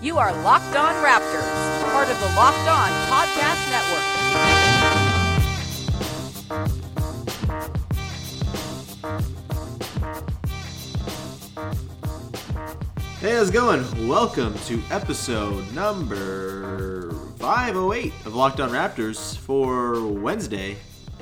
You are Locked On Raptors, part of the Locked On Podcast Network. Hey, how's it going? Welcome to episode number 508 of Locked On Raptors for Wednesday,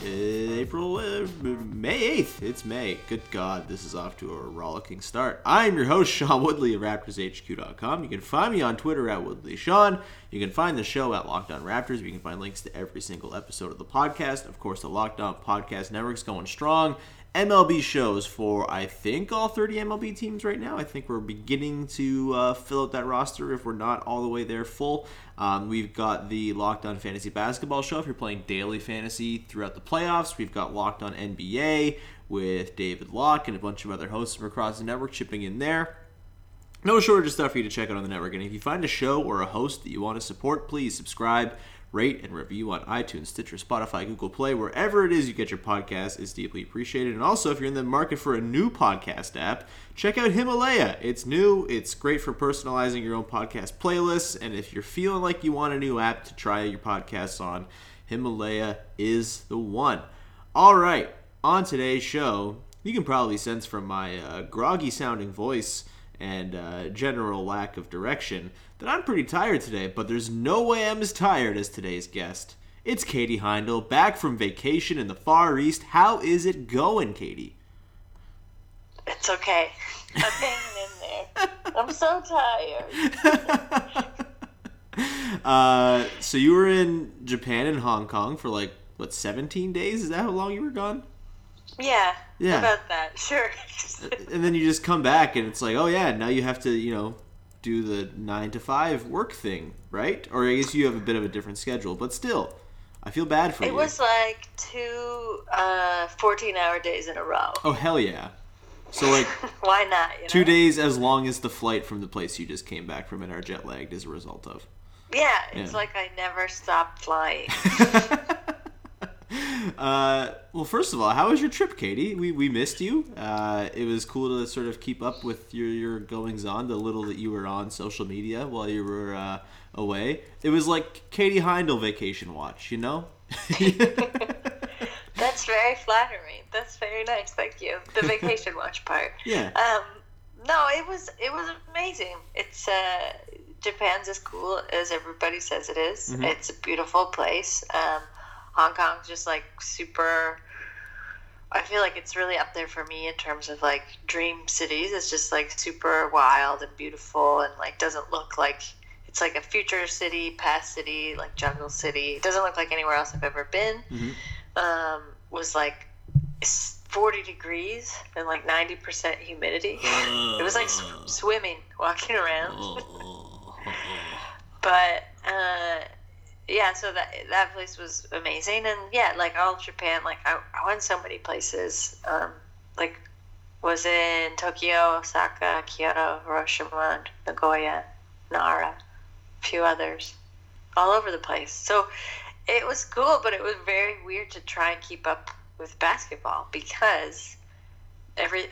April, uh, May 8th. It's May. Good God, this is off to a rollicking start. I'm your host, Sean Woodley of RaptorsHQ.com. You can find me on Twitter at WoodleySean. You can find the show at Locked On Raptors. You can find links to every single episode of the podcast. Of course, the Locked On Podcast Network's going strong. MLB shows for I think all 30 MLB teams right now. I think we're beginning to uh, fill out that roster if we're not all the way there full. Um, we've got the Locked On Fantasy Basketball show if you're playing daily fantasy throughout the playoffs. We've got Locked On NBA with David Locke and a bunch of other hosts from across the network chipping in there. No shortage of stuff for you to check out on the network. And if you find a show or a host that you want to support, please subscribe rate and review on iTunes, Stitcher, Spotify, Google Play, wherever it is you get your podcast is deeply appreciated. And also, if you're in the market for a new podcast app, check out Himalaya. It's new, it's great for personalizing your own podcast playlists. And if you're feeling like you want a new app to try your podcasts on, Himalaya is the one. All right, on today's show, you can probably sense from my uh, groggy sounding voice and uh, general lack of direction that I'm pretty tired today, but there's no way I'm as tired as today's guest. It's Katie Heindl, back from vacation in the Far East. How is it going, Katie? It's okay. I'm hanging in there. I'm so tired. uh, so you were in Japan and Hong Kong for like what 17 days? Is that how long you were gone? Yeah. Yeah. About that, sure. and then you just come back and it's like, oh yeah, now you have to, you know, do the nine to five work thing, right? Or I guess you have a bit of a different schedule, but still, I feel bad for it you. It was like two uh, 14 hour days in a row. Oh, hell yeah. So, like, why not? You know? Two days as long as the flight from the place you just came back from and are jet lagged as a result of. Yeah, it's yeah. like I never stopped flying. Uh, well, first of all, how was your trip, Katie? We, we missed you. Uh, it was cool to sort of keep up with your, your goings on, the little that you were on social media while you were uh, away. It was like Katie Heindl vacation watch, you know? That's very flattering. That's very nice. Thank you. The vacation watch part. Yeah. Um, no, it was it was amazing. It's uh, Japan's as cool as everybody says it is. Mm-hmm. It's a beautiful place. Um, Hong Kong's just like super. I feel like it's really up there for me in terms of like dream cities. It's just like super wild and beautiful and like doesn't look like it's like a future city, past city, like jungle city. It doesn't look like anywhere else I've ever been. Mm-hmm. Um, was like 40 degrees and like 90% humidity. Uh, it was like sw- swimming, walking around. but uh, yeah, so that that place was amazing, and yeah, like all Japan, like I, I went so many places. Um, like was in Tokyo, Osaka, Kyoto, Hiroshima, Nagoya, Nara, a few others, all over the place. So it was cool, but it was very weird to try and keep up with basketball because every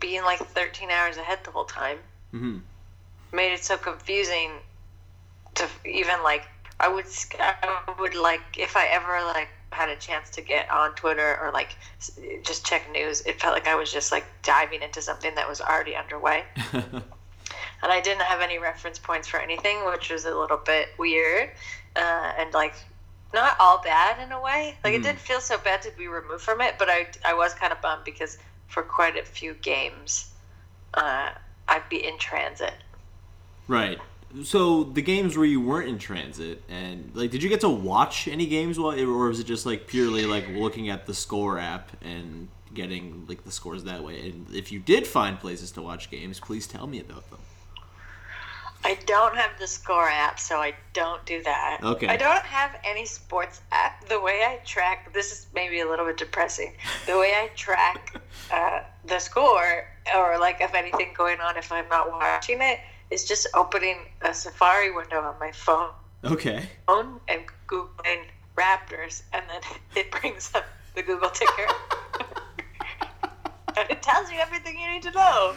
being like 13 hours ahead the whole time mm-hmm. made it so confusing to even like I would I would like if I ever like had a chance to get on Twitter or like just check news, it felt like I was just like diving into something that was already underway. and I didn't have any reference points for anything, which was a little bit weird, uh, and like not all bad in a way. Like it didn't feel so bad to be removed from it, but I I was kind of bummed because for quite a few games, uh, I'd be in transit. Right. So the games where you weren't in transit, and like, did you get to watch any games while, or was it just like purely like looking at the score app and getting like the scores that way? And if you did find places to watch games, please tell me about them. I don't have the score app, so I don't do that. Okay. I don't have any sports app. The way I track this is maybe a little bit depressing. The way I track uh, the score, or like if anything going on, if I'm not watching it, is just opening a Safari window on my phone Okay. phone and googling Raptors, and then it brings up the Google ticker, and it tells you everything you need to know.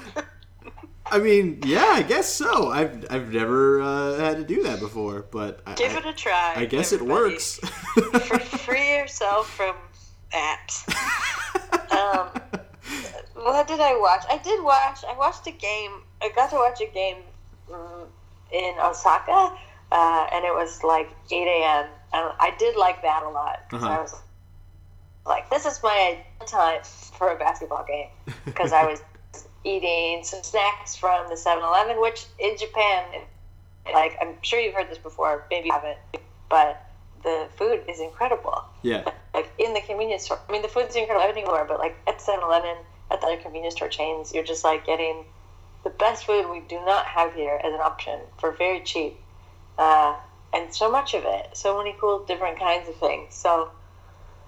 I mean, yeah, I guess so. I've I've never uh, had to do that before, but I, Give it a try. I guess it works. Free yourself from apps. um, what did I watch? I did watch. I watched a game. I got to watch a game in Osaka, uh, and it was like 8 a.m. And I did like that a lot. Uh-huh. I was like, this is my time for a basketball game because I was eating some snacks from the 7-Eleven, which in Japan, like I'm sure you've heard this before, maybe you haven't, but the food is incredible yeah. like in the convenience store. I mean, the food's incredible everywhere, but like at 7-Eleven, at the other convenience store chains, you're just like getting the best food we do not have here as an option for very cheap, uh, and so much of it, so many cool different kinds of things. So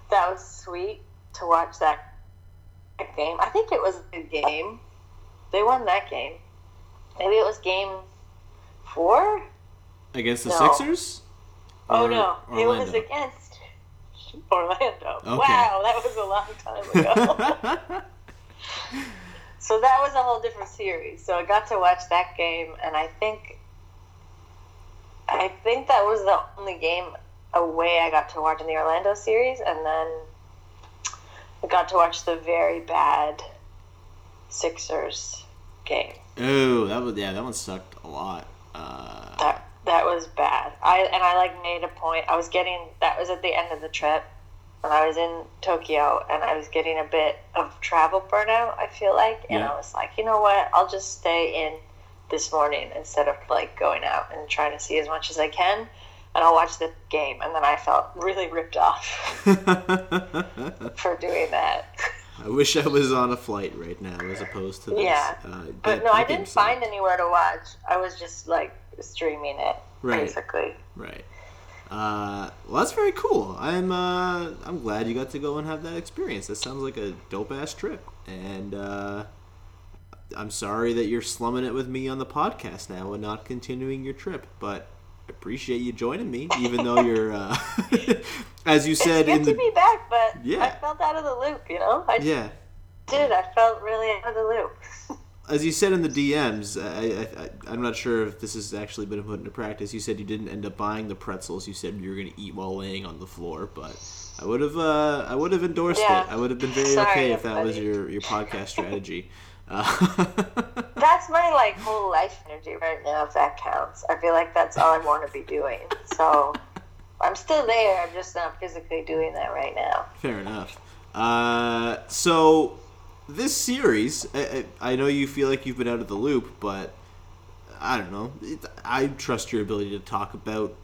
that was sweet to watch that game. I think it was a good game. They won that game. Maybe it was game four. Against the No. Sixers? Oh Or no, it was against Orlando. Okay. Wow, that was a long time ago. so that was a whole different series. So I got to watch that game, and I think, I think that was the only game away I got to watch in the Orlando series, and then I got to watch the very bad Sixers game. oh, that was yeah, that one sucked a lot. Uh, That that was bad. I and I like made a point. I was getting that was at the end of the trip, and I was in Tokyo, and I was getting a bit of travel burnout. I feel like, and Yeah. I was like, you know what? I'll just stay in this morning instead of like going out and trying to see as much as I can, and I'll watch the game. And then I felt really ripped off for doing that. I wish I was on a flight right now as opposed to this. Yeah. Uh, But no, I didn't find anywhere to watch. I was just like streaming it, Right. basically. Right. Uh, well, that's very cool. I'm uh, I'm glad you got to go and have that experience. That sounds like a dope ass trip. And uh, I'm sorry that you're slumming it with me on the podcast now and not continuing your trip, but I appreciate you joining me, even though you're, uh, as you said it's good in to the be back, but Yeah. I felt out of the loop. You know, I yeah. did. I felt really out of the loop. as you said in the DMs, I, I, I'm not sure if this has actually been put into practice. You said you didn't end up buying the pretzels. You said you were going to eat while laying on the floor, but I would have, uh, I would have endorsed Yeah. it. I would have been very Sorry, okay if that was your, your podcast strategy. Uh, That's my like whole life energy right now. If that counts, I feel like that's all I want to be doing. So I'm still there. I'm just not physically doing that right now. Fair enough. Uh, so this series, I, I know you feel like you've been out of the loop, but I don't know. It, I trust your ability to talk about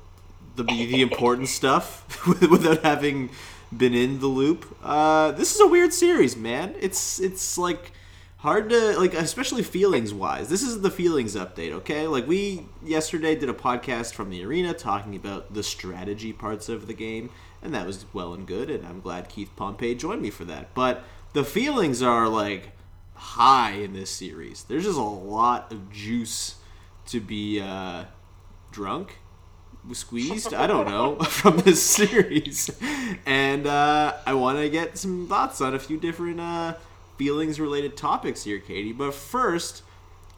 the the important stuff without having been in the loop. Uh, this is a weird series, man. It's it's like hard to like, especially feelings wise. This is the feelings update, okay? Like we yesterday did a podcast from the arena talking about the strategy parts of the game, and that was well and good. And I'm glad Keith Pompey joined me for that. But the feelings are like high in this series. There's just a lot of juice to be uh, drunk squeezed i don't know from this series and uh, i want to get some thoughts on a few different uh, feelings related topics here katie but first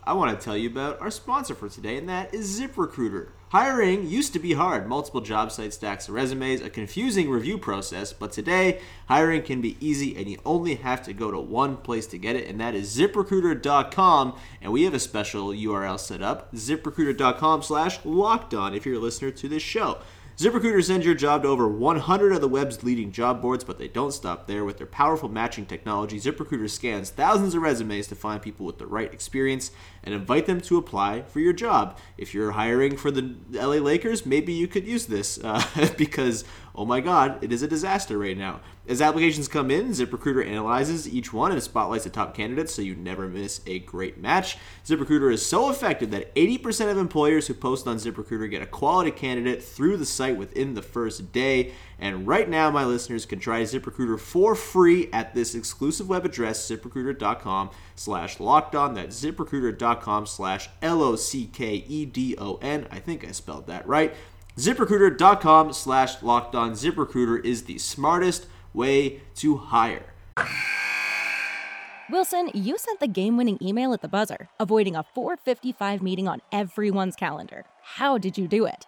I want to tell you about our sponsor for today, and that is ZipRecruiter. Hiring used to be hard. Multiple job sites, stacks of resumes, a confusing review process, but today, hiring can be easy and you only have to go to one place to get it, and that is ziprecruiter.com. And we have a special URL set up, ziprecruiter.com slash locked on if you're a listener to this show. ZipRecruiter sends your job to over 100 of the web's leading job boards, but they don't stop there. With their powerful matching technology, ZipRecruiter scans thousands of resumes to find people with the right experience and invite them to apply for your job. If you're hiring for the LA Lakers, maybe you could use this uh, because, oh my god, it is a disaster right now. As applications come in, ZipRecruiter analyzes each one and spotlights the top candidates so you never miss a great match. ZipRecruiter is so effective that 80% of employers who post on ZipRecruiter get a quality candidate through the site within the first day. And right now, my listeners can try ZipRecruiter for free at this exclusive web address, ziprecruiter.com slash locked on. That's ziprecruiter.com slash L O C K E D O N. I think I spelled that right. ZipRecruiter.com slash locked on. ZipRecruiter is the smartest way to hire. Wilson, you sent the game winning email at the buzzer, avoiding a 455 meeting on everyone's calendar. How did you do it?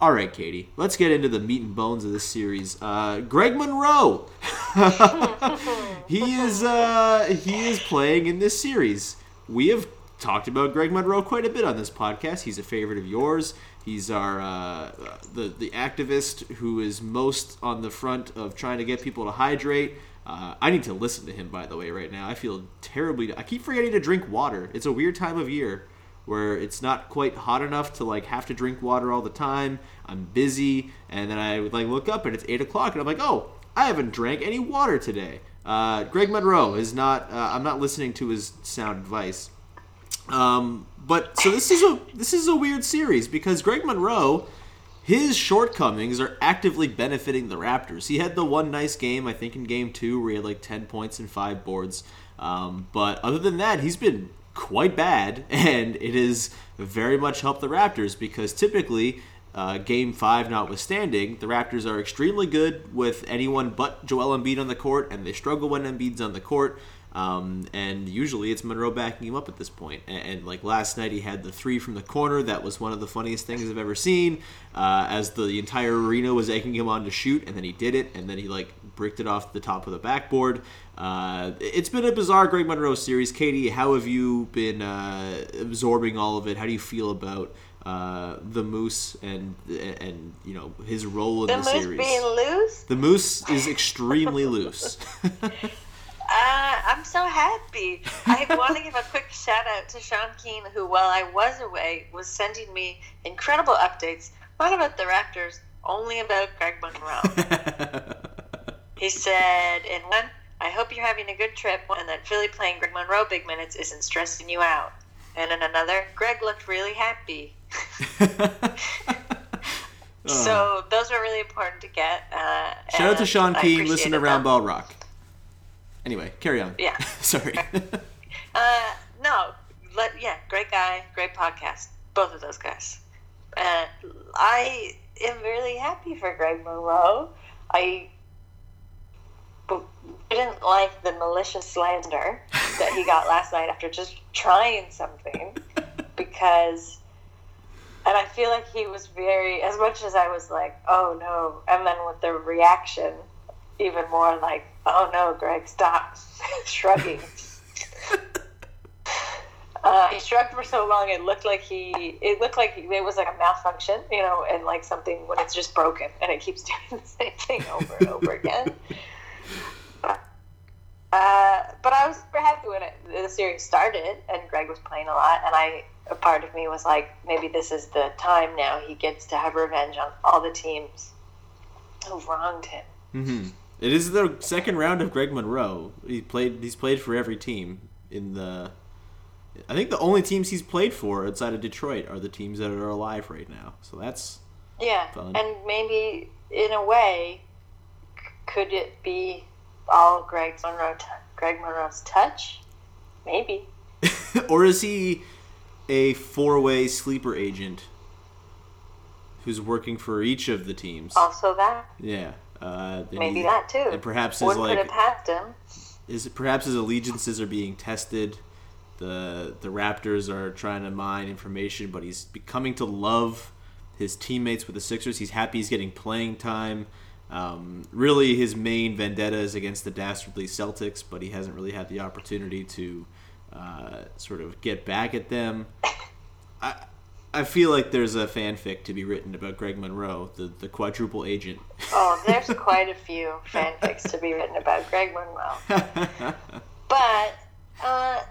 All right, Katie, let's get into the meat and bones of this series. Uh, Greg Monroe, he is uh, he is playing in this series. We have talked about Greg Monroe quite a bit on this podcast. He's a favorite of yours. He's our uh, the the activist who is most on the front of trying to get people to hydrate. Uh, I need to listen to him, by the way, right now. I feel terribly. I keep forgetting to drink water. It's a weird time of year where it's not quite hot enough to like have to drink water all the time. I'm busy, and then I like look up and it's eight o'clock, and I'm like, oh, I haven't drank any water today. Uh, Greg Monroe is not. Uh, I'm not listening to his sound advice. Um, but so this is a this is a weird series because Greg Monroe, his shortcomings are actively benefiting the Raptors. He had the one nice game, I think, in Game Two where he had like ten points and five boards. Um, but other than that, he's been quite bad, and it has very much helped the Raptors because typically, uh, Game Five notwithstanding, the Raptors are extremely good with anyone but Joel Embiid on the court, and they struggle when Embiid's on the court. Um, and usually it's Monroe backing him up at this point. And, and, like last night, he had the three from the corner. That was one of the funniest things I've ever seen. Uh, as the entire arena was egging him on to shoot, and then he did it, and then he like bricked it off the top of the backboard. Uh, it's been a bizarre Greg Monroe series. Katie, how have you been uh, absorbing all of it? How do you feel about uh, the Moose and and you know his role in The the, moose series? being loose? The Moose is extremely loose. Uh, I'm so happy. I want to give a quick shout out to Sean Keane, who, while I was away, was sending me incredible updates. Not about the Raptors, only about Greg Monroe. he said in one, I hope you're having a good trip and that Philly playing Greg Monroe big minutes isn't stressing you out. And in another, Greg looked really happy. So those were really important to get. Uh, Shout out to Sean I Keane. Listen to Round. Ball Rock. Anyway, carry on. Yeah. Sorry. Uh, no, let, yeah, great guy, great podcast. Both of those guys. Uh, I am really happy for Greg Monroe. I didn't like the malicious slander that he got last night after just trying something because, and I feel like he was very, as much as I was like, oh no, and then with the reaction, even more like, oh no, Greg, stop shrugging. Uh, he shrugged for so long it looked like he it looked like it was like a malfunction you know and like something when it's just broken and it keeps doing the same thing over and over again uh, but i was super happy when it, the series started and greg was playing a lot and i a part of me was like maybe this is the time now he gets to have revenge on all the teams who wronged him hmm It is the second round of Greg Monroe. He played. He's played for every team in the. I think the only teams he's played for outside of Detroit are the teams that are alive right now. So that's Yeah, Fun. and maybe in a way, could it be all Greg Monroe, t- Greg Monroe's touch? Maybe. or is he a four-way sleeper agent who's working for each of the teams? Also that. Yeah. Uh, Maybe he- that too. And perhaps his Wouldn't put like it him. is perhaps his allegiances are being tested. The the Raptors are trying to mine information, but he's becoming to love his teammates with the Sixers. He's happy he's getting playing time. Um, really, his main vendetta is against the dastardly Celtics, but he hasn't really had the opportunity to uh, sort of get back at them. I I feel like there's a fanfic to be written about Greg Monroe, the, the quadruple agent. Oh, there's quite a few fanfics to be written about Greg Monroe. But uh,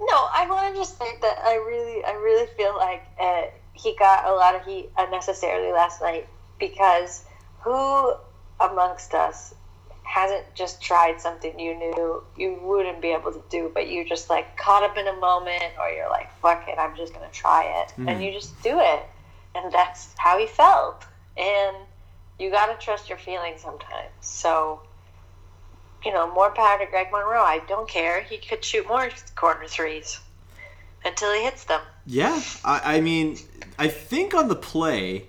no, I want to just say that I really, I really feel like uh, he got a lot of heat unnecessarily last night because who amongst us hasn't just tried something you knew you wouldn't be able to do, but you just like caught up in a moment, or you're like, "Fuck it, I'm just gonna try it," hmm. and you just do it, and that's how he felt. And you gotta trust your feelings sometimes. So you know, more power to Greg Monroe. I don't care. He could shoot more corner threes until he hits them. Yeah, I, I mean, I think on the play,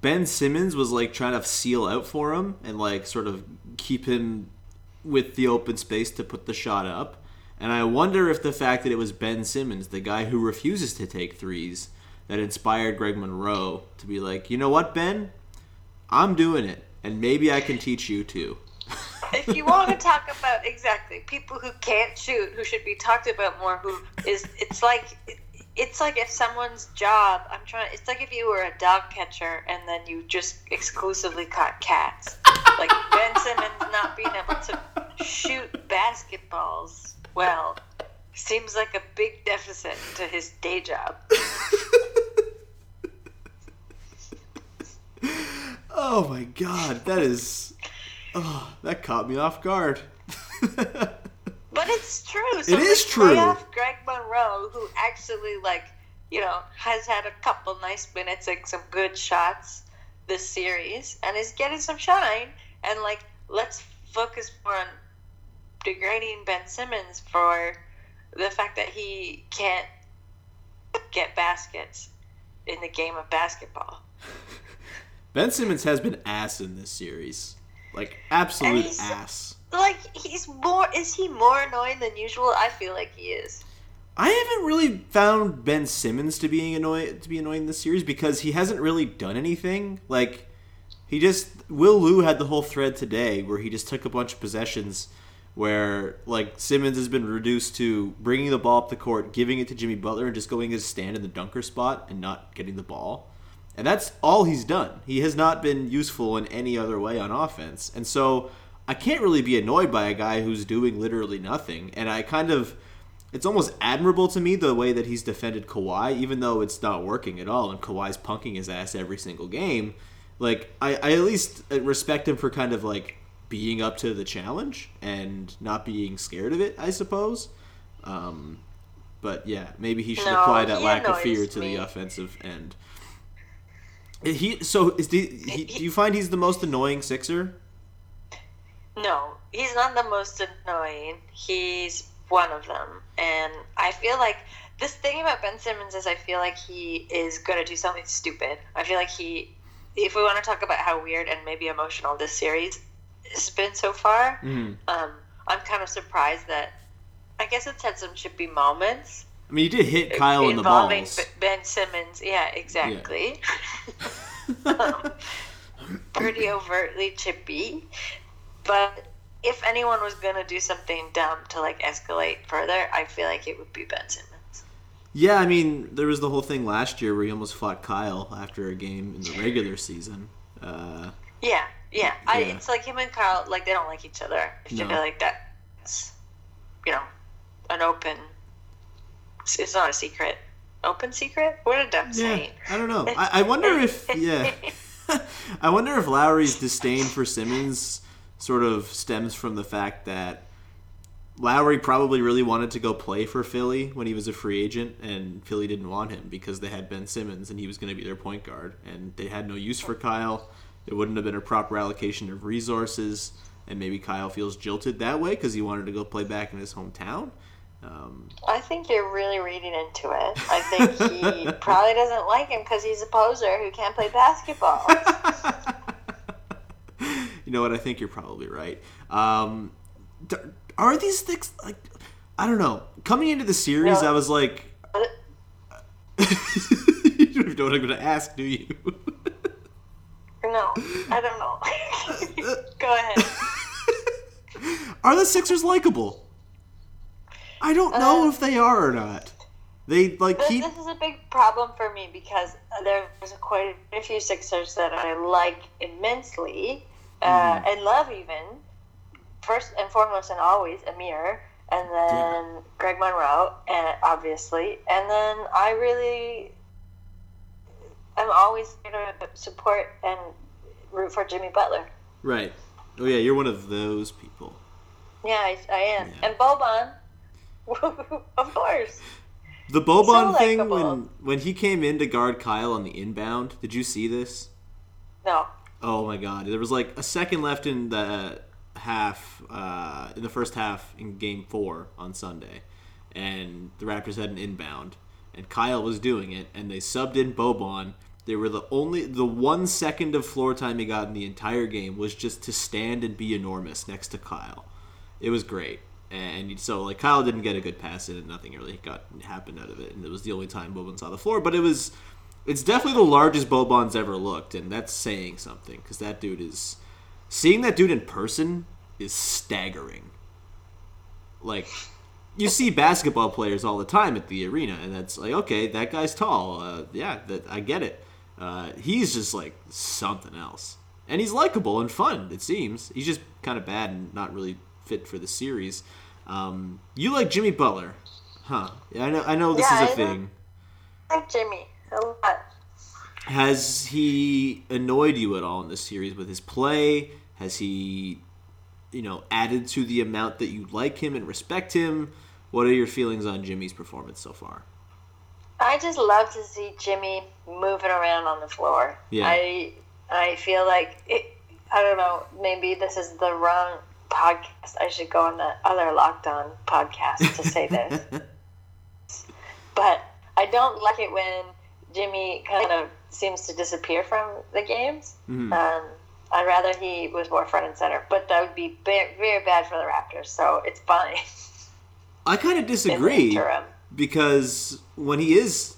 Ben Simmons was like trying to seal out for him and like sort of keep him with the open space to put the shot up. And I wonder if the fact that it was Ben Simmons, the guy who refuses to take threes, that inspired Greg Monroe to be like, you know what, Ben? I'm doing it, and maybe I can teach you too. If you want to talk about exactly people who can't shoot, who should be talked about more, who is it's like it's like if someone's job I'm trying it's like if you were a dog catcher and then you just exclusively caught cats. Like Ben Simmons not being able to shoot basketballs well seems like a big deficit to his day job. Oh my god, that is. Oh, that caught me off guard. But it's true. So It is true. Greg Monroe, who actually like you know has had a couple nice minutes and some good shots this series, and is getting some shine. And like, let's focus more on degrading Ben Simmons for the fact that he can't get baskets in the game of basketball. Ben Simmons has been ass in this series. Like, absolute ass. Like he's more is he more annoying than usual? I feel like he is. I haven't really found Ben Simmons to being annoying to be annoying in this series because he hasn't really done anything. Like he just Will Lou had the whole thread today where he just took a bunch of possessions where like Simmons has been reduced to bringing the ball up the court, giving it to Jimmy Butler, and just going his stand in the dunker spot and not getting the ball. And that's all he's done. He has not been useful in any other way on offense. And so I can't really be annoyed by a guy who's doing literally nothing. And I kind of it's almost admirable to me the way that he's defended Kawhi, even though it's not working at all, and Kawhi's punking his ass every single game. Like I, I at least respect him for kind of like being up to the challenge and not being scared of it. I suppose. Um, but yeah, maybe he should No, apply that lack of fear to me. the offensive end. He so is the, he, do you find he's the most annoying Sixer? No, he's not the most annoying. He's one of them. And I feel like this thing about Ben Simmons is I feel like he is going to do something stupid. I feel like he, if we want to talk about how weird and maybe emotional this series has been so far, Mm-hmm. um, I'm kind of surprised that I guess it's had some chippy moments I mean, you did hit Kyle in the balls. Ben Simmons. Yeah, exactly. um, pretty overtly chippy. But if anyone was gonna do something dumb to like escalate further, I feel like it would be Ben Simmons. Yeah, I mean, there was the whole thing last year where he almost fought Kyle after a game in the regular season. Uh, Yeah, yeah. I, Yeah. it's like him and Kyle, like they don't like each other. I No. feel like that's, you know, an open. It's not a secret. Open secret? What did I yeah, say? I don't know. I, I wonder if yeah, I wonder if Lowry's disdain for Simmons sort of stems from the fact that Lowry probably really wanted to go play for Philly when he was a free agent, and Philly didn't want him because they had Ben Simmons and he was going to be their point guard, and they had no use for Kyle. It wouldn't have been a proper allocation of resources, and maybe Kyle feels jilted that way because he wanted to go play back in his hometown. Um, I think you're really reading into it. I think he probably doesn't like him because he's a poser who can't play basketball. you know what? I think you're probably right. Um, are these things like I don't know? Coming into the series, No. I was like, you don't even know what I'm going to ask, do you? no, I don't know. Go ahead. are the Sixers likable? I don't know if they are or not. They like This, keep. this is a big problem for me because there's quite a few Sixers that I like immensely uh, and love even. First and foremost and always Amir, and then Greg Monroe, and obviously, and then I really, I'm always going to support and root for Jimmy Butler. Right. Oh yeah, you're one of those people. Yeah, I, I am, Yeah. and Boban, of course. The Boban So thing when when he came in to guard Kyle on the inbound. Did you see this? No, Oh my god. There was like a second left in the half, uh, in the first half in game four on Sunday. And the Raptors had an inbound. And Kyle was doing it. And they subbed in Boban. They were the only, the one second of floor time he got in the entire game was just to stand and be enormous next to Kyle. It was great. And so, like, Kyle didn't get a good pass in, and nothing really got happened out of it. And it was the only time Boban saw the floor. But it was, it's definitely the largest Boban's ever looked, and that's saying something because that dude is seeing that dude in person is staggering. Like you see basketball players all the time at the arena, and that's like okay, that guy's tall. Uh, yeah, that I get it. Uh, he's just like something else, and he's likable and fun. It seems he's just kind of bad and not really fit for the series. Um, you like Jimmy Butler, huh? Yeah, I know. I know this Yeah, is a I thing. Like Jimmy a lot. Has he annoyed you at all in this series with his play? Has he, you know, added to the amount that you like him and respect him? What are your feelings on Jimmy's performance so far? I just love to see Jimmy moving around on the floor. Yeah. I I feel like it, I don't know. Maybe this is the wrong podcast. I should go on the other Locked On podcast to say this. but I don't like it when Jimmy kind of seems to disappear from the games. Mhm. Um, I'd rather he was more front and center, but that would be very, very bad for the Raptors. So it's fine. I kind of disagree because when he is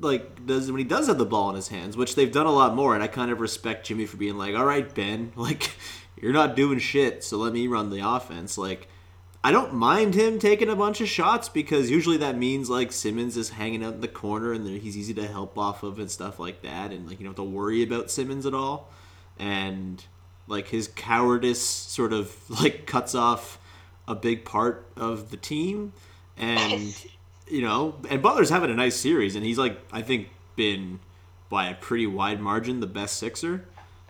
like does when he does have the ball in his hands, which they've done a lot more, and I kind of respect Jimmy for being like, "All right, Ben, like you're not doing shit, so let me run the offense." Like I don't mind him taking a bunch of shots because usually that means like Simmons is hanging out in the corner and he's easy to help off of and stuff like that, and like you don't have to worry about Simmons at all, and like his cowardice sort of like cuts off a big part of the team. And you know and butler's having a nice series and he's like i think been by a pretty wide margin the best sixer.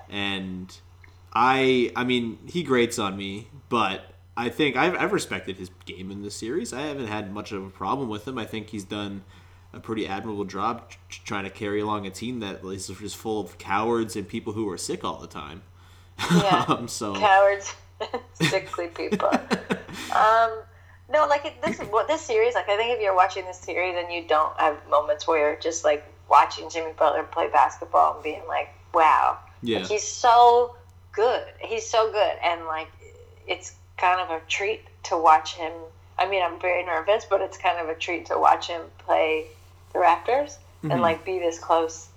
And i i mean he grates on me but i think i've, I've respected his game in this series i haven't had much of a problem with him i think he's done a pretty admirable job tr- trying to carry along a team that is just full of cowards and people who are sick all the time Yeah. um, so cowards, sickly people. um, no, like it, this what this series. Like I think if you're watching this series and you don't have moments where you're just like watching Jimmy Butler play basketball and being like, "Wow, Yeah. like, he's so good. He's so good," and like it's kind of a treat to watch him. I mean, I'm very nervous, but it's kind of a treat to watch him play the Raptors and mm-hmm. like be this close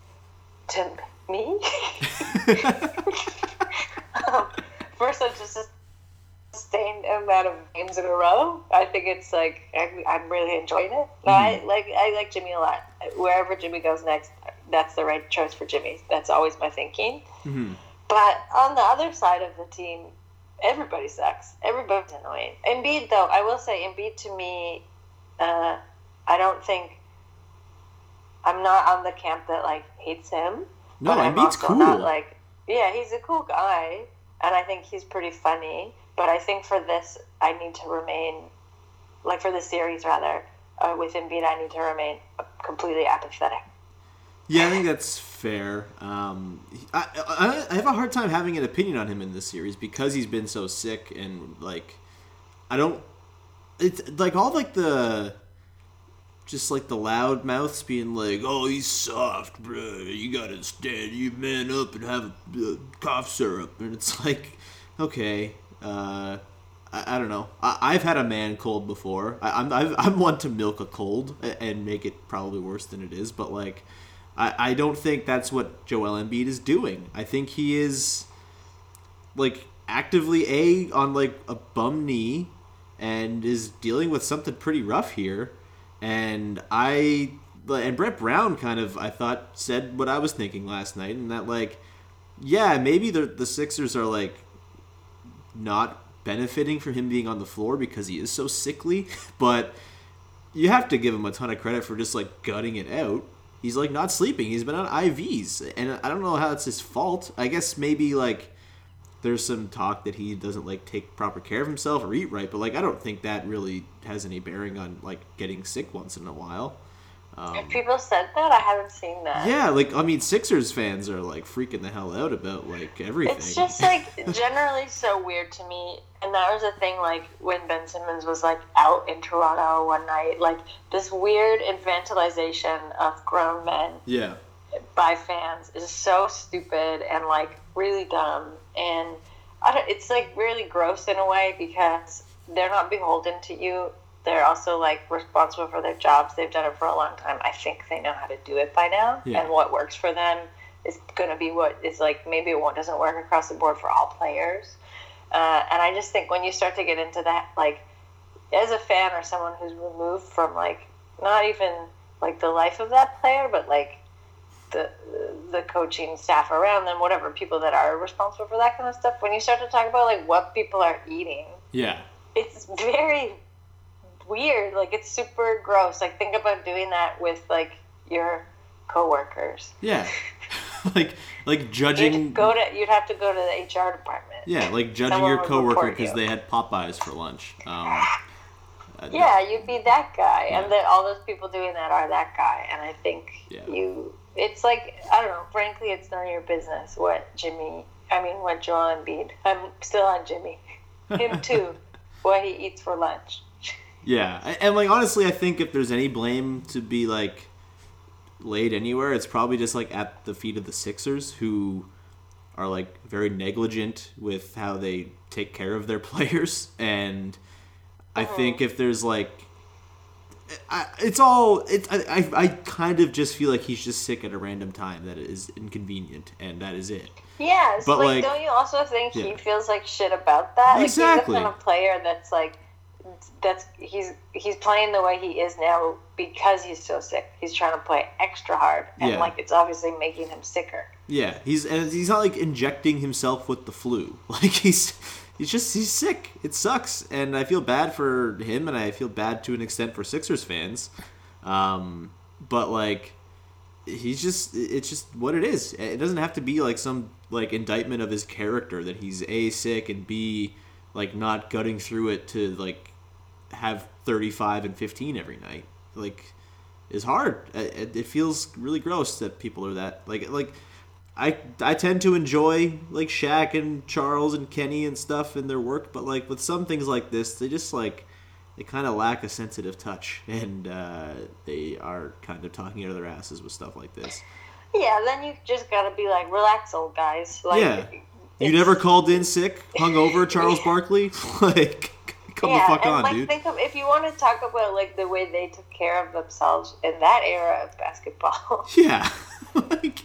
to me. um, for such a sustained amount of games in a row, I think it's like I, I'm really enjoying it. No, I like I like Jimmy a lot. Wherever Jimmy goes next, that's the right choice for Jimmy. That's always my thinking. Mm-hmm. But on the other side of the team, everybody sucks. Everybody's annoying. Embiid, though, I will say Embiid to me, uh, I don't think I'm not on the camp that like hates him. No, Embiid's cool. Not like, yeah, he's a cool guy, and I think he's pretty funny. But I think for this, I need to remain, like for the series rather, uh, with Embiid, I need to remain completely apathetic. Yeah, I think that's fair. Um, I, I I have a hard time having an opinion on him in this series because he's been so sick and like I don't. It's like all like the just like the loud mouths being like, "Oh, he's soft, bro. You gotta stand, you man up and have a, cough syrup." And it's like, okay, uh, I, I don't know. I, I've had a man cold before. I, I'm I've, I'm one to milk a cold and make it probably worse than it is, but like, I I don't think that's what Joel Embiid is doing. I think he is like actively a on like a bum knee and is dealing with something pretty rough here and i and brett brown kind of i thought said what i was thinking last night and that like yeah maybe the the sixers are like not benefiting from him being on the floor because he is so sickly but you have to give him a ton of credit for just like gutting it out he's like not sleeping. He's been on ivs and i don't know how it's his fault. I guess maybe like there's some talk that he doesn't like take proper care of himself or eat right, but like I don't think that really has any bearing on like getting sick once in a while. Um, Have people said that? I haven't seen that. Yeah, like I mean, Sixers fans are like freaking the hell out about like everything. It's just like generally so weird to me. And that was a thing, like when Ben Simmons was like out in Toronto one night, like this weird infantilization of grown men yeah, by fans is so stupid and like really dumb. And I don't, it's like really gross in a way because they're not beholden to you. They're also like responsible for their jobs. They've done it for a long time. I think they know how to do it by now, Yeah. and what works for them is going to be what is like maybe it won't doesn't work across the board for all players. Uh, and I just think when you start to get into that, like as a fan or someone who's removed from like not even like the life of that player, but like the the coaching staff around them, whatever people that are responsible for that kind of stuff. When you start to talk about like what people are eating, yeah, it's very weird. Like it's super gross. Like think about doing that with like your coworkers. yeah. like like You'd judging. go to you'd have to go to the HR department. Yeah, like judging Someone your coworker because you. they had Popeyes for lunch. Um, Yeah, you'd be that guy, and then all those people doing that are that guy. And I think Yeah. you, it's like I don't know. Frankly, it's none of your business what Jimmy. I mean, what Joel Embiid. I'm still on Jimmy. Him too. what he eats for lunch. Yeah, and, like honestly, I think if there's any blame to be like laid anywhere, it's probably just like at the feet of the Sixers, who are like very negligent with how they take care of their players, and I uh-huh. think if there's like. I, it's all it's I, I, I kind of just feel like he's just sick at a random time that is inconvenient and that is it Yes, But, like, like- don't you also think Yeah. he feels like shit about that? Like, Exactly. He's the kind of player that's like, that's he's he's playing the way he is now because he's so sick. He's trying to play extra hard, and Yeah. like it's obviously making him sicker. Yeah, he's and he's not like injecting himself with the flu. Like he's he's just he's sick. It sucks, and I feel bad for him, and I feel bad to an extent for Sixers fans. Um, but like he's just it's just what it is. It doesn't have to be like some like indictment of his character that he's a sick and b like not gutting through it to like have 35 and 15 every night. Like is hard. It, it feels really gross that people are that like like I I tend to enjoy like Shaq and Charles and Kenny and stuff in their work, but like with some things like this, they just like they kind of lack a sensitive touch, and uh, they are kind of talking out of their asses with stuff like this. Yeah, then you just gotta be like, relax, old guys. Like, yeah, you never called in sick, hungover, Charles Barkley. like, come yeah, the fuck and on, like dude. think of if you want to talk about like the way they took care of themselves in that era of basketball. Yeah. like,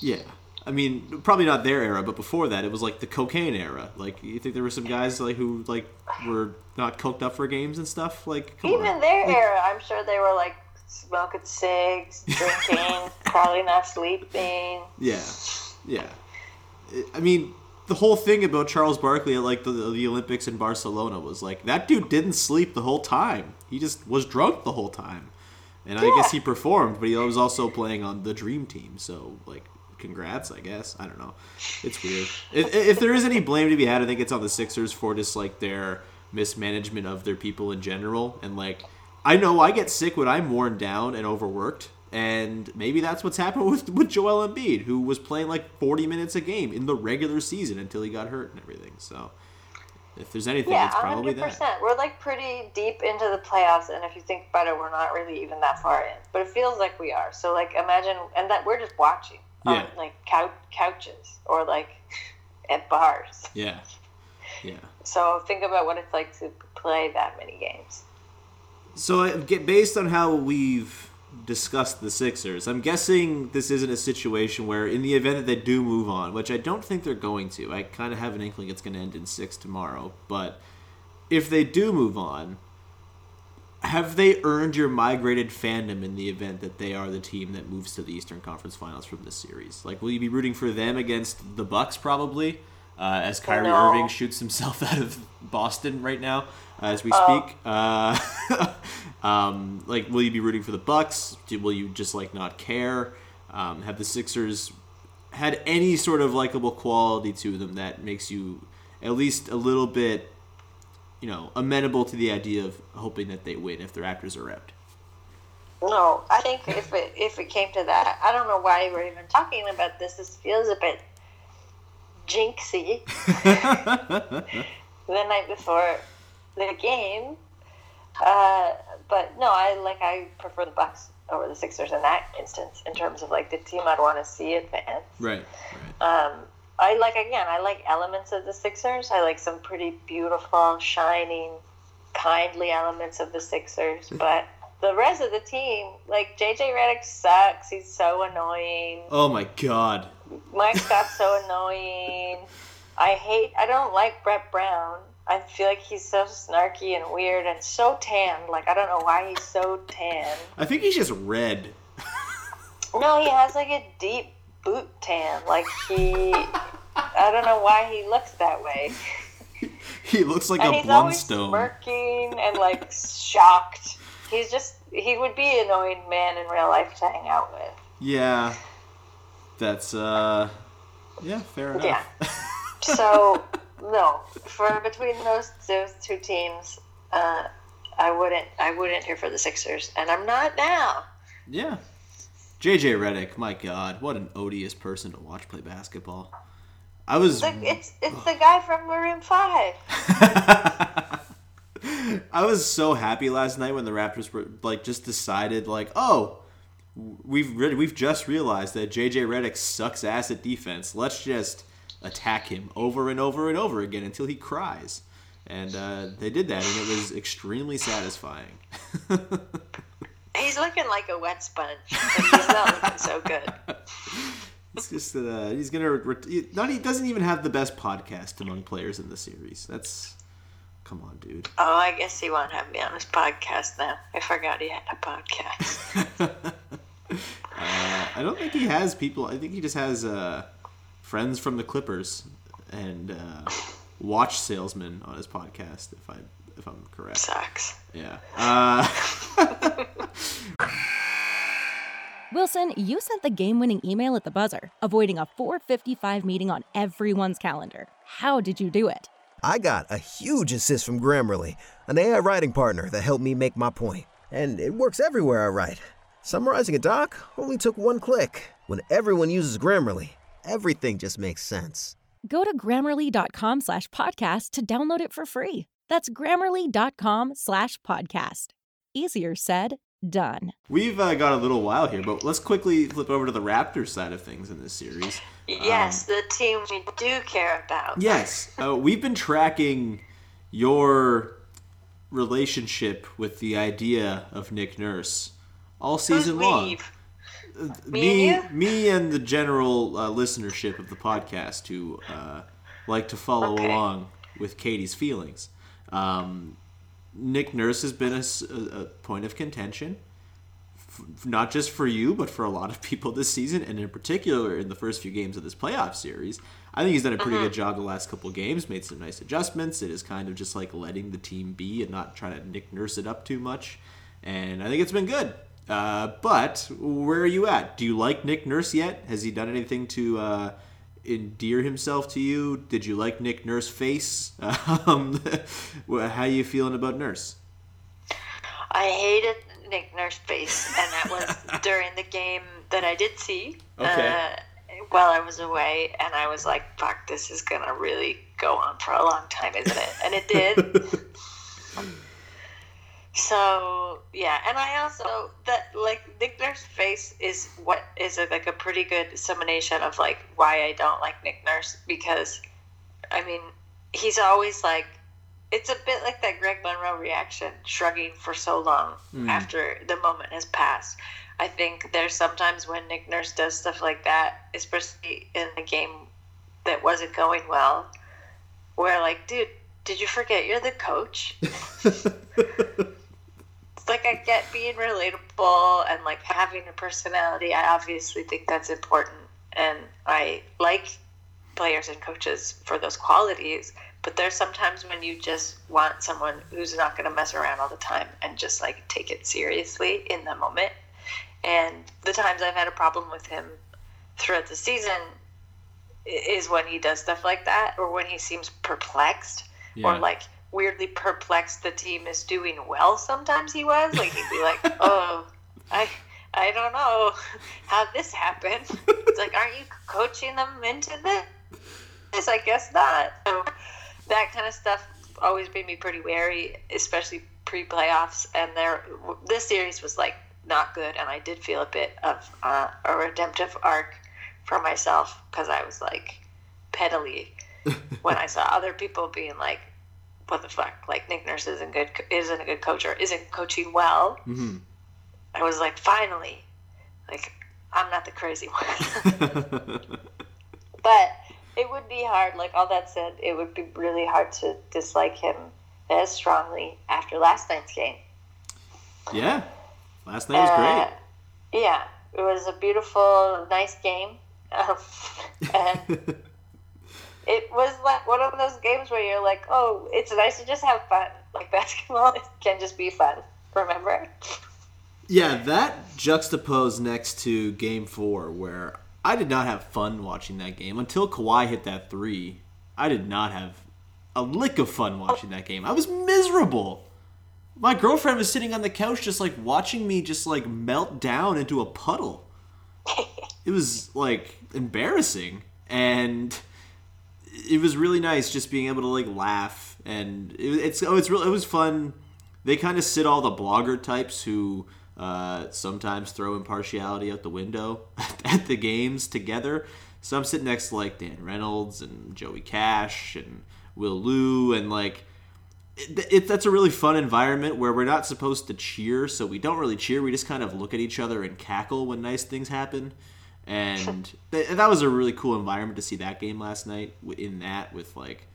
yeah. I mean, probably not their era, but before that, it was like the cocaine era. Like, you think there were some guys like who like were not coked up for games and stuff? Like, Even on. their era, I'm sure they were like smoking cigs, drinking, probably not sleeping. Yeah, yeah. I mean, the whole thing about Charles Barkley at like the, the Olympics in Barcelona was like that dude didn't sleep the whole time. He just was drunk the whole time, and I guess he performed, but he was also playing on the Dream Team. So like, congrats, I guess. I don't know. It's weird. if, if there is any blame to be had, I think it's on the Sixers for just like their mismanagement of their people in general, and like. I know I get sick when I'm worn down and overworked, And maybe that's what's happened with, with Joel Embiid, who was playing like 40 minutes a game in the regular season until he got hurt and everything. So if there's anything, Yeah, it's probably hundred that. percent. We're like pretty deep into the playoffs, and if you think about it, we're not really even that far in. But it feels like we are. So like, imagine, and that we're just watching on Yeah. like couch couches or like at bars. Yeah. Yeah. So think about what it's like to play that many games. So, uh, get based on how we've discussed the Sixers, I'm guessing this isn't a situation where, in the event that they do move on, which I don't think they're going to, I kind of have an inkling it's going to end in six tomorrow. But if they do move on, have they earned your migrated fandom in the event that they are the team that moves to the Eastern Conference Finals from this series? Like, will you be rooting for them against the Bucks probably, uh, as Kyrie No. Irving shoots himself out of Boston right now uh, as we speak? Uh, um, like, will you be rooting for the Bucks? Do- Will you just like not care? Um, have the Sixers had any sort of likable quality to them that makes you at least a little bit, you know, amenable to the idea of hoping that they win if the Raptors are out? No, I think if it if it came to that, I don't know why we're even talking about this. This feels a bit jinxy. the night before the game, uh, but no, I like I prefer the Bucks over the Sixers in that instance in terms of like the team I'd want to see advance. Right. Um, I like again. I like elements of the Sixers. I like some pretty beautiful, shining, kindly elements of the Sixers. But the rest of the team, like JJ Redick, sucks. He's so annoying. Oh my God. Mike Scott's so annoying. I hate. I don't like Brett Brown. I feel like he's so snarky and weird and so tan. Like I don't know why he's so tan. I think he's just red. No, he has like a deep boot tan. Like he, I don't know why he looks that way. He looks like and a he's Blundstone. smirking and like shocked. He's just he would be an annoying man in real life to hang out with. Yeah. That's uh. Yeah, fair enough. Yeah. So no, for between those those two teams, uh, I wouldn't I wouldn't here for the Sixers, and I'm not now. Yeah. JJ Redick, my God, what an odious person to watch play basketball. I was It's the, it's, it's the guy from Maroon Five. I was so happy last night when the Raptors were like just decided like, oh, we've re- we've just realized that JJ Redick sucks ass at defense. Let's just attack him over and over and over again until he cries. And uh, they did that, and it was extremely satisfying. He's looking like a wet sponge, but he's not looking so good. It's just that uh, he's gonna ret- not. He doesn't even have the best podcast among players in the series. That's come on, dude. Oh, I guess he won't have me on his podcast now. I forgot he had a podcast. Uh, I don't think he has people. I think he just has uh, friends from the Clippers and uh, watch salesmen on his podcast. If I if I'm correct, Sucks. yeah. Uh, Wilson, you sent the game winning email at the buzzer, avoiding a 455 meeting on everyone's calendar. How did you do it? I got a huge assist from Grammarly, an AI writing partner that helped me make my. And it works everywhere I write. Summarizing a doc only took one click. When everyone uses Grammarly, everything just makes sense. Go to grammarly.com slash podcast to download it for free. That's grammarly.com slash podcast. Easier said, done. we've uh, got a little while here, but let's quickly flip over to the Raptors side of things in this series. Yes, the team we do care about. Yes, uh, we've been tracking your relationship with the idea of Nick Nurse all season long. we've? me, Me and me, and the general uh, listenership of the podcast who uh, like to follow Okay. along with Katie's feelings. Um, Nick Nurse has been a point of contention, f- not just for you, but for a lot of people this season, and in particular in the first few games of this playoff series. I think he's done a pretty good job the last couple games, made some nice adjustments. It is kind of just like letting the team be and not trying to Nick Nurse it up too much. And I think it's been good. Uh, but where are you at? Do you like Nick Nurse yet? Has he done anything to uh, endear himself to you? Did you like Nick Nurse face? Um, how you feeling about Nurse? I hated Nick Nurse face, and that was during the game that I did see Okay. uh, while I was away, and I was like, "Fuck, this is gonna really go on for a long time, isn't it?" And it did. So yeah, and I also that like Nick Nurse face is what is a, like a pretty good summation of like why I don't like Nick Nurse because, I mean, he's always like, it's a bit like that Greg Monroe reaction, shrugging for so long hmm. after the moment has passed. I think there's sometimes when Nick Nurse does stuff like that, especially in a game that wasn't going well, where like, dude, did you forget you're the coach? Like I get being relatable and like having a personality. I obviously think that's important, and I like players and coaches for those qualities. But there's sometimes when you just want someone who's not going to mess around all the time and just like take it seriously in the moment. And the times I've had a problem with him throughout the season is when he does stuff like that, or when he seems perplexed, Yeah. or like weirdly perplexed the team is doing well. Sometimes he was like he'd be like, "Oh, I I don't know how this happened." It's like, aren't you coaching them into this? I guess not. So that kind of stuff always made me pretty wary, especially pre-playoffs. And there, this series was like not good, and I did feel a bit of uh, a redemptive arc for myself because I was like pettily when I saw other people being like, "What the fuck?" Like Nick Nurse isn't good, isn't a good coach, or isn't coaching well. Mhm. I was like, finally, like I'm not the crazy one. but it would be hard. Like all that said, it would be really hard to dislike him as strongly after last night's game. yeah. Last night was Uh, great. yeah, it was a beautiful, nice game. Um, and it was like one of those games where you're like, oh, it's nice to just have fun. Like basketball can just be fun. Remember? Yeah, that juxtaposed next to game four, where I did not have fun watching that game until Kawhi hit that three. I did not have a lick of fun watching that game. I was miserable. My girlfriend was sitting on the couch just like watching me just like melt down into a puddle. It was like embarrassing and it was really nice just being able to like laugh and it, it's oh it's real it was fun. They kind of sit all the blogger types who uh, sometimes throw impartiality out the window at the games together. So i'm sitting next to like dan reynolds and joey cash and will Lou and like it, it, that's a really fun environment where we're not supposed to cheer so we don't really cheer. We just kind of look at each other and cackle when nice things happen and th- that was a really cool environment to see that game last night in that with like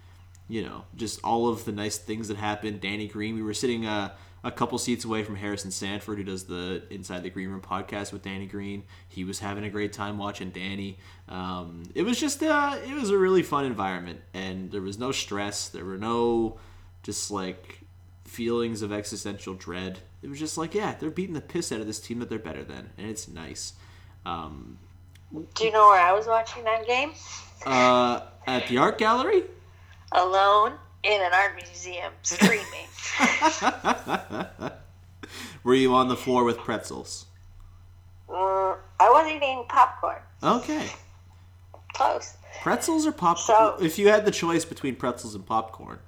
you know just all of the nice things that happened. Danny green we were sitting uh, a couple seats away from harrison sanford who does the inside the green room podcast with danny green. He was having a great time watching danny. Um, it was just uh, it was a really fun environment. And there was no stress. There were no just like feelings of existential dread. It was just like yeah they're beating the piss out of this team that they're better than. And it's nice. Um, Do you know where I was watching that game? uh, at the art gallery Alone in an art museum, screaming. were you on the floor with pretzels mm, I was eating popcorn. okay Close. pretzels or popcorn? So- if you had the choice between pretzels and popcorn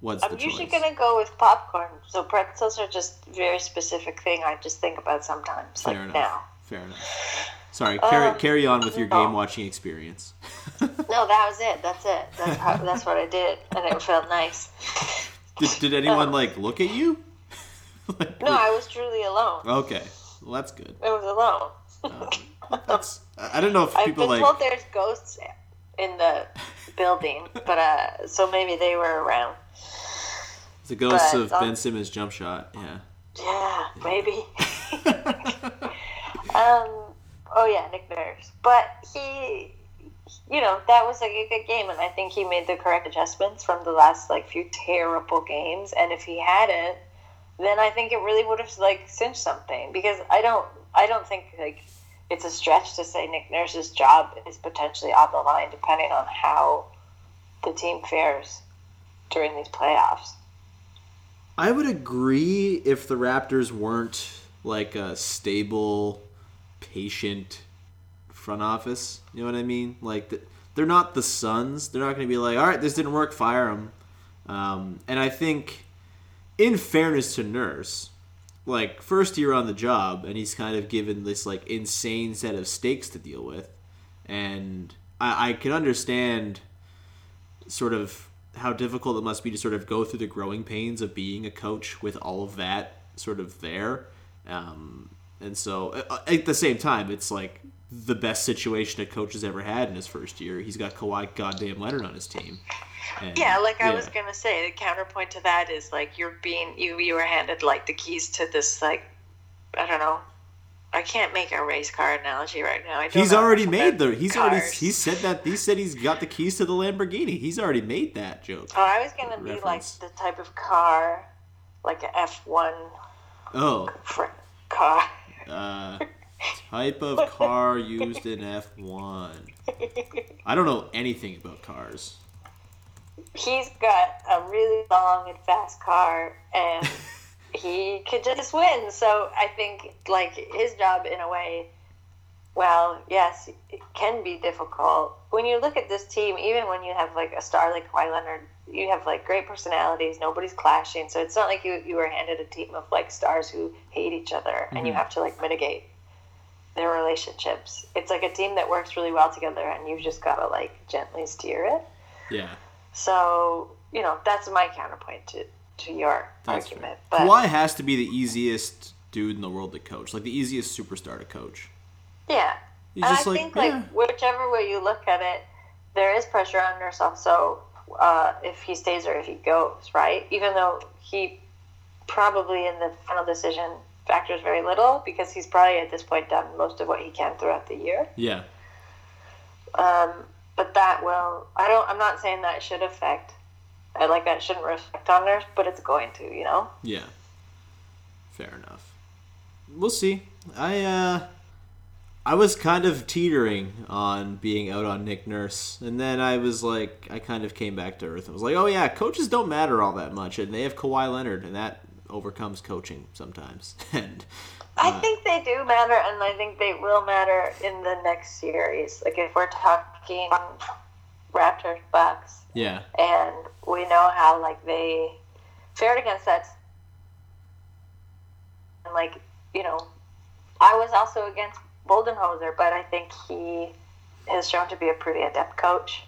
what's I'm the usually gonna go with popcorn. So pretzels are just a very specific thing I just think about sometimes. fair like enough now. Fair enough sorry carry, Uh, carry on with your no. game watching experience No, that was it. That's it. That's how, that's what I did, and it felt nice. did, did anyone like look at you Like, No, I was truly alone. okay well that's good I was alone. that's i don't know if I've people been like told there's ghosts in the building, but uh, so maybe they were around. the ghosts but of ben simmons jump shot yeah Yeah, maybe. Um. Oh yeah, Nick Nurse, but he, you know, that was like a good game, and I think he made the correct adjustments from the last like few terrible games. And if he hadn't, then I think it really would have like cinched something. Because I don't, I don't think like it's a stretch to say Nick Nurse's job is potentially on the line, depending on how the team fares during these playoffs. I would agree if the Raptors weren't like a stable, patient front office. You know what I mean? Like the, they're not the Suns. They're not going to be like, all right, this didn't work, fire them. Um, and I think, in fairness to Nurse, like first year on the job, and he's kind of given this like insane set of stakes to deal with, and I, I can understand sort of how difficult it must be to sort of go through the growing pains of being a coach with all of that sort of there. Um, and so uh, at the same time, it's like the best situation a coach has ever had in his first year. He's got Kawhi goddamn Leonard on his team. And, Yeah, like I yeah. was gonna say, the counterpoint to that is like you're being you you were handed like the keys to this like I don't know. I can't make a race car analogy right now. I don't He's already made the. He's already. He said that. He said he's got the keys to the Lamborghini. He's already made that joke. Oh, I was gonna be like the type of car, like a F one Oh, car. Uh, type of car used in F one. I don't know anything about cars. He's got a really long and fast car, and he could just win. So I think like his job in a way. Well, yes, it can be difficult. When you look at this team, even when you have like a star like Kawhi Leonard, you have like great personalities. Nobody's clashing, so it's not like you you were handed a team of like stars who hate each other, and you mm-hmm. have to like mitigate their relationships. It's like a team that works really well together, and you've just got to like gently steer it. Yeah, So you know that's my counterpoint to to your that's argument. fair. But Kawhi has to be the easiest dude in the world to coach, like the easiest superstar to coach. Yeah, He's and I like, think like yeah. whichever way you look at it, there is pressure on Nurse also uh, if he stays or if he goes. Right, even though he probably in the final decision factors very little because he's probably at this point done most of what he can throughout the year. Yeah, Um, but that will. I don't. I'm not saying that should affect. I like that shouldn't reflect on Nurse, but it's going to. You know. yeah. Fair enough. We'll see. I uh, I was kind of teetering on being out on Nick Nurse, and then I was like, I kind of came back to earth and was like, oh yeah, coaches don't matter all that much, and they have Kawhi Leonard, and that overcomes coaching sometimes. and I uh, think they do matter, and I think they will matter in the next series. Like if we're talking Raptors Bucks, yeah, and we know how like they fared against that. And like you know, I was also against Budenholzer, but I think he has shown to be a pretty adept coach.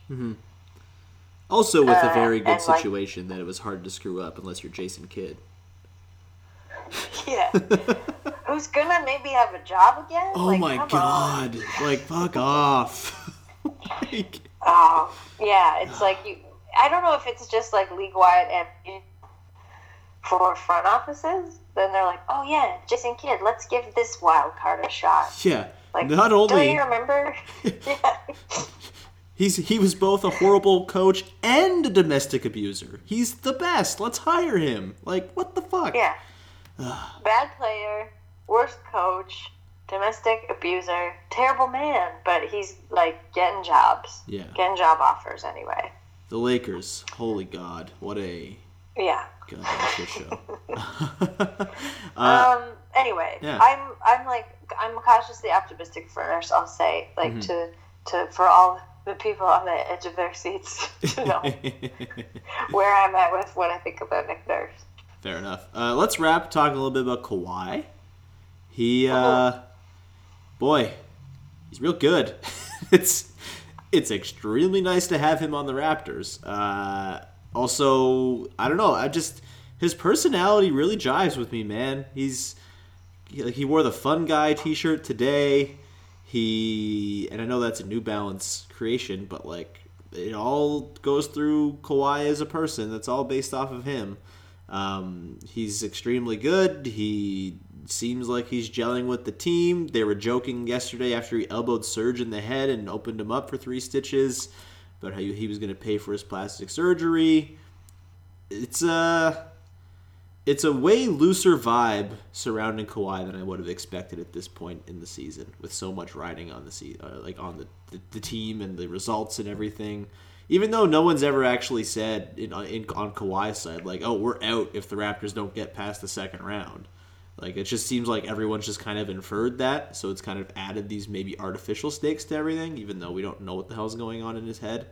also with a Uh, very good and, like- situation that it was hard to screw up unless you're Jason Kidd. Yeah, who's gonna maybe have a job again? Oh Like, my come on. god! Like fuck off! like, Oh, yeah, it's like you. I don't know if it's just like league wide and for front offices. Then they're like, oh yeah, Jason Kidd, let's give this wild card a shot. yeah. Like, Not only. only you remember? yeah. he's he was both a horrible coach and a domestic abuser. He's the best. Let's hire him. Like what the fuck? Yeah. Bad player, worst coach, domestic abuser, terrible man, but he's like getting jobs. Yeah. Getting job offers anyway. The Lakers. Holy God! What a Yeah. Goddamn shit show. um. Anyway, yeah. I'm I'm like I'm cautiously optimistic for Nurse. I'll say like Mm-hmm. to to for all the people on the edge of their seats to know where I'm at with what I think about Nick Nurse. Fair enough. Uh, let's wrap talking a little bit about Kawhi. He, uh, boy, he's real good. it's it's extremely nice to have him on the Raptors. Uh, also, I don't know. I just his personality really jives with me, man. He's he, wore the fun guy T-shirt today. He and I know that's a New Balance creation, but like it all goes through Kawhi as a person. That's all based off of him. Um, he's extremely good. He seems like he's gelling with the team. They were joking yesterday after he elbowed Serge in the head and opened him up for three stitches about how he was going to pay for his plastic surgery. It's a it's a way looser vibe surrounding Kawhi than I would have expected at this point in the season, with so much riding on the se- uh, like on the, the, the team and the results and everything. even though no one's ever actually said in, in on Kawhi's side like, "Oh, we're out if the Raptors don't get past the second round." Like it just seems like everyone's just kind of inferred that, so it's kind of added these maybe artificial stakes to everything, even though we don't know what the hell's going on in his head.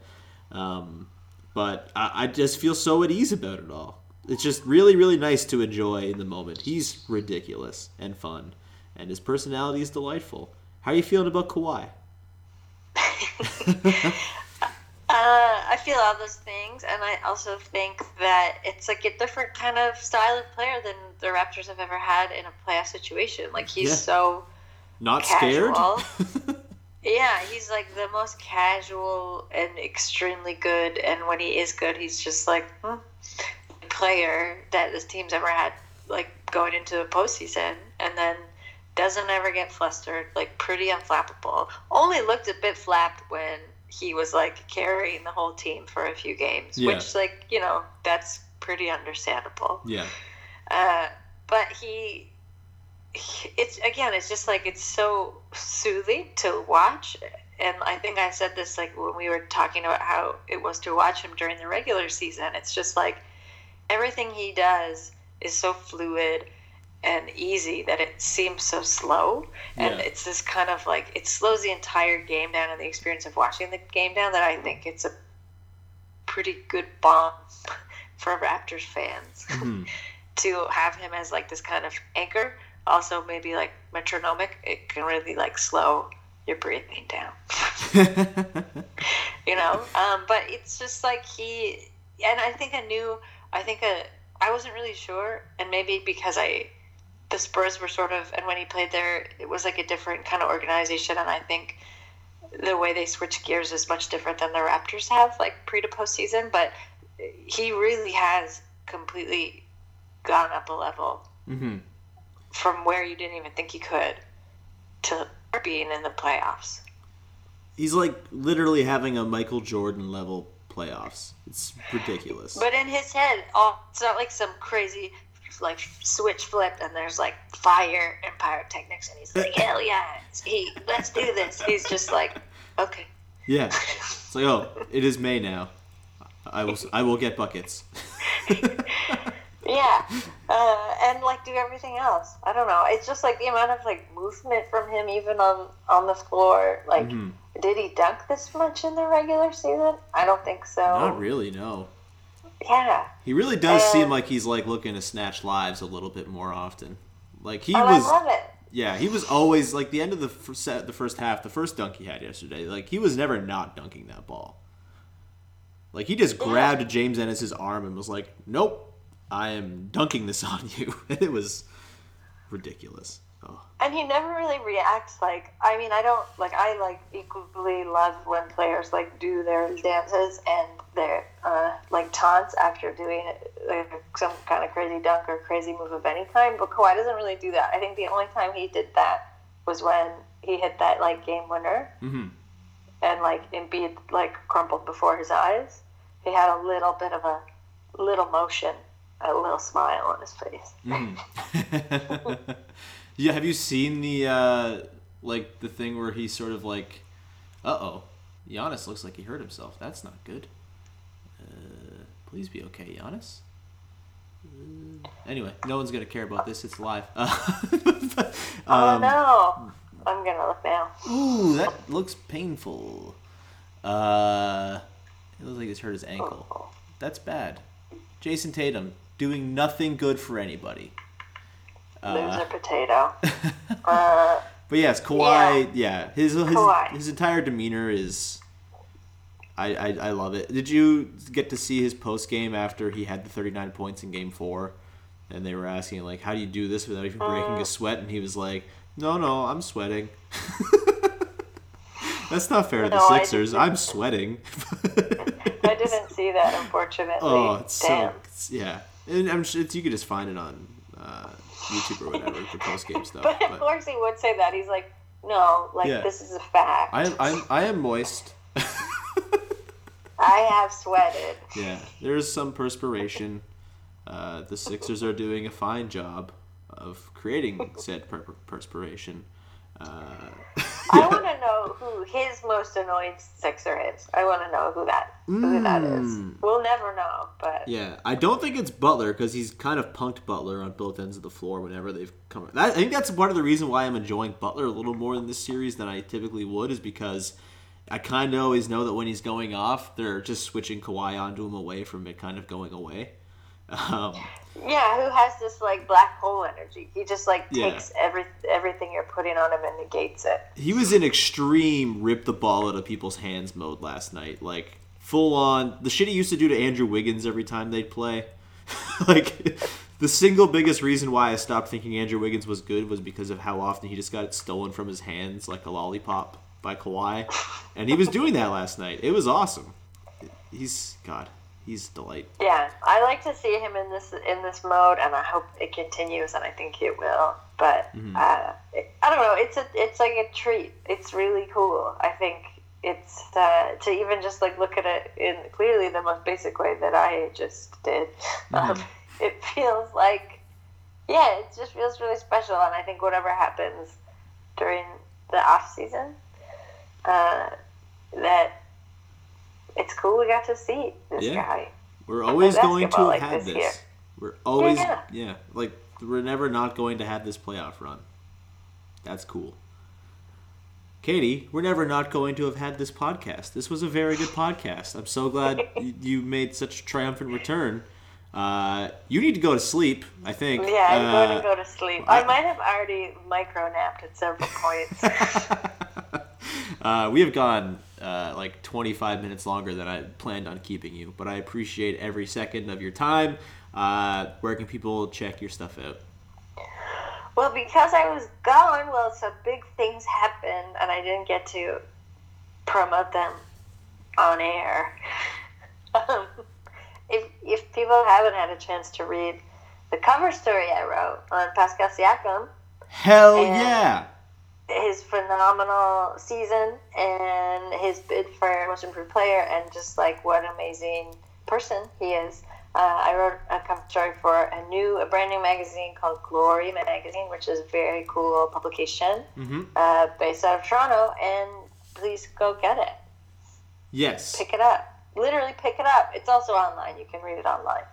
Um, but I, I just feel so at ease about it all. It's just really, really nice to enjoy in the moment. He's ridiculous and fun, and his personality is delightful. How are you feeling about Kawhi? Uh, I feel all those things, and I also think that it's like a different kind of style of player than the Raptors have ever had in a playoff situation. Like he's Yeah. so Not casual. scared? yeah, he's like the most casual and extremely good. And when he is good, he's just like hmm, player that this team's ever had, like going into the postseason, and then doesn't ever get flustered. Like pretty unflappable. Only looked a bit flapped when he was like carrying the whole team for a few games, Yeah. which like you know that's pretty understandable. yeah. Uh, but he, he- it's again, it's just like it's so soothing to watch. And I think I said this like when we were talking about how it was to watch him during the regular season. It's just like everything he does is so fluid and easy that it seems so slow. And Yeah. it's this kind of like it slows the entire game down and the experience of watching the game down that I think it's a pretty good balm for Raptors fans Mhm. to have him as like this kind of anchor. Also, maybe like metronomic, it can really like slow your breathing down, you know. Um, but it's just like he, and I think I knew. I think a, I wasn't really sure, and maybe because I, the Spurs were sort of, and when he played there, it was like a different kind of organization, and I think the way they switch gears is much different than the Raptors have, like pre to postseason. But he really has completely gone up a level hmm from where you didn't even think you could to being in the playoffs. He's like literally having a Michael Jordan level playoffs. It's ridiculous. But in his head, oh, it's not like some crazy like switch flip and there's like fire and pyrotechnics and he's like, hell yeah, he let's do this. He's just like, okay. yeah. It's like, oh, it is May now. I will I will get buckets. Yeah, uh, and like do everything else. I don't know. It's just like the amount of like movement from him, even on on the floor. Like, Mhm. did he dunk this much in the regular season? I don't think so. Not really, no. Yeah, He really does Uh, seem like he's like looking to snatch lives a little bit more often. Like he was I love it. Yeah, he was always like the end of the first set, the first half, the first dunk he had yesterday. Like he was never not dunking that ball. Like he just grabbed James Ennis's arm and was like, "Nope, I am dunking this on you." And it was ridiculous. Oh. And he never really reacts like. I mean, I don't like. I like equally love when players like do their dances and their uh, like taunts after doing like, some kind of crazy dunk or crazy move of any kind. But Kawhi doesn't really do that. I think the only time he did that was when he hit that like game winner hmm and like Embiid like crumpled before his eyes. He had a little bit of a little motion, a little smile on his face. yeah, have you seen the uh like the thing where he sort of like, uh oh, Giannis looks like he hurt himself. That's not good. Uh, please be okay, Giannis. Uh, anyway, no one's gonna care about this. It's live. Uh, oh um, no! I'm gonna look now. Ooh, that looks painful. Uh, it looks like he's hurt his ankle. That's bad. Jayson Tatum doing nothing good for anybody. Uh, Loser potato. Uh, But yes, Kawhi. Yeah, his his, Kawhi. his entire demeanor is. I, I I love it. Did you get to see his post game after he had the thirty nine points in Game Four, and they were asking like, "How do you do this without even breaking Uh. a sweat?" And he was like, "No, no, I'm sweating." That's not fair to the No, I Sixers. I'm sweating. I didn't see that, unfortunately. oh, it's Damn. so it's, yeah. And I'm sure it's, you could just find it on uh, YouTube or whatever for post game stuff. But, of But course he would say that. He's like, no, like Yeah. this is a fact. I am I'm, I am moist. I have sweated. Yeah, there's some perspiration. Uh, the Sixers are doing a fine job of creating said per- perspiration. Uh, I want to know who his most annoyed Sixer is. I want to know who that who that is. Mm. We'll never know, but Yeah, I don't think it's Butler because he's kind of punked Butler on both ends of the floor whenever they've come. That, I think that's part of the reason why I'm enjoying Butler a little more in this series than I typically would, is because I kind of always know that when he's going off, they're just switching Kawhi onto him away from it kind of going away. Um, yeah, who has this like black hole energy? He just like Yeah. takes every everything you're putting on him and negates it. he was in extreme rip the ball out of people's hands mode last night. Like full on the shit he used to do to Andrew Wiggins every time they'd play. like the single biggest reason why I stopped thinking Andrew Wiggins was good was because of how often he just got it stolen from his hands like a lollipop by Kawhi. And he was doing that last night. It was awesome. He's God, he's a delight. Yeah, I like to see him in this in this mode, and I hope it continues, and I think it will. But uh, it, I don't know. It's a it's like a treat. It's really cool. I think it's uh, to even just like look at it in clearly the most basic way that I just did. Um, it feels like yeah, it just feels really special, and I think whatever happens during the off season, uh, that it's cool we got to see this Yeah. guy. We're always going to have like had this this. We're always Yeah. yeah, like we're never not going to have this playoff run. That's cool. Katie, we're never not going to have had this podcast. This was a very good podcast. I'm so glad you made such a triumphant return. Uh, you need to go to sleep, I think. Yeah, I'm going Uh, to go to sleep. I might have already micro napped at several points. Uh, we have gone uh, like 25 minutes longer than I planned on keeping you, but I appreciate every second of your time. Uh, where can people check your stuff out? well, because I was gone, well, some big things happened, and I didn't get to promote them on air. um, if if people haven't had a chance to read the cover story I wrote on Pascal Siakam, Hell yeah! His phenomenal season and his bid for most improved player and just like what an amazing person he is. Uh, I wrote a cover story for a new, a brand new magazine called Glory Magazine, which is a very cool publication Mhm. uh, based out of Toronto. And please go get it, Yes. pick it up. Literally pick it up. It's also online. You can read it online.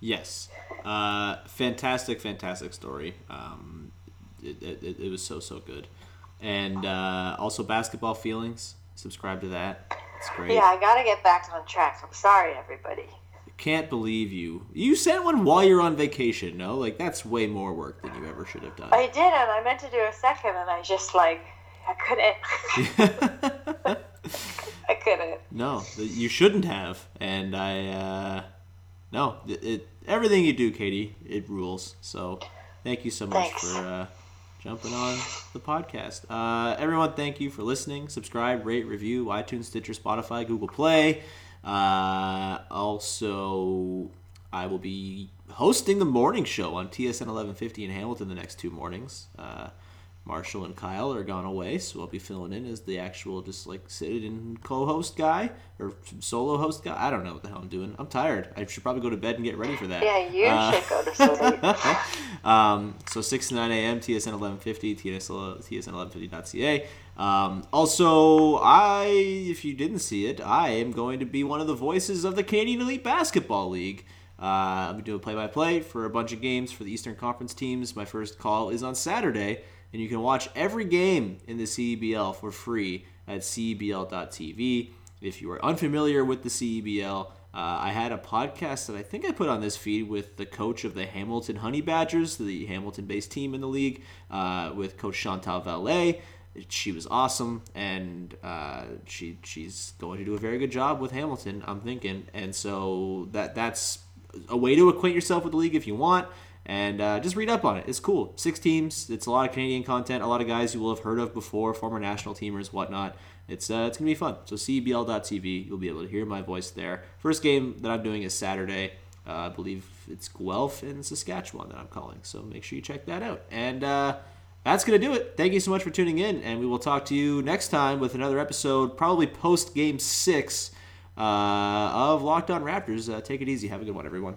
Yes. Uh, fantastic, fantastic story. Um, it, it, it- it was so, so good. And uh, also, Basketball Feelings. Subscribe to that. It's great. Yeah, I gotta get back on track. I'm sorry, everybody. Can't believe you. You sent one while you're on vacation, no? Like, that's way more work than you ever should have done. I did, and I meant to do a second, and I just like I couldn't. I couldn't. no, you shouldn't have. And I, uh, no, it, it everything you do, Katie, it rules. So, thank you so much Thanks. for uh, jumping on the podcast. Uh, everyone, thank you for listening. Subscribe, rate, review, iTunes, Stitcher, Spotify, Google Play. Uh, also, I will be hosting the morning show on TSN 1150 in Hamilton the next two mornings. Uh, Marshall and Kyle are gone away, so I'll be filling in as the actual just like sit and co-host guy or solo host guy. I don't know what the hell I'm doing. I'm tired. I should probably go to bed and get ready for that. Yeah, you Uh, should go to sleep. um, so 6 to 9 a.m. TSN 1150, TSN, TSN1150.ca. Um, also, I, if you didn't see it, I am going to be one of the voices of the Canadian Elite Basketball League. Uh, I'll be doing play-by-play for a bunch of games for the Eastern Conference teams. My first call is on Saturday, and you can watch every game in the CEBL for free at cebl.tv. If you are unfamiliar with the CEBL, uh, I had a podcast that I think I put on this feed with the coach of the Hamilton Honey Badgers, the Hamilton-based team in the league, uh, with Coach Chantal Vallée. She was awesome, and uh, she she's going to do a very good job with Hamilton. I'm thinking, and so that that's a way to acquaint yourself with the league if you want, and uh, just read up on it. It's cool. Six teams. It's a lot of Canadian content. A lot of guys you will have heard of before, former national teamers, whatnot. It's uh, it's gonna be fun. So cebl.tv, you'll be able to hear my voice there. First game that I'm doing is Saturday. Uh, I believe it's Guelph in Saskatchewan that I'm calling. So make sure you check that out. And uh, that's gonna do it. Thank you so much for tuning in, and we will talk to you next time with another episode, probably post game six uh, of Locked On Raptors. Uh, take it easy. Have a good one, everyone.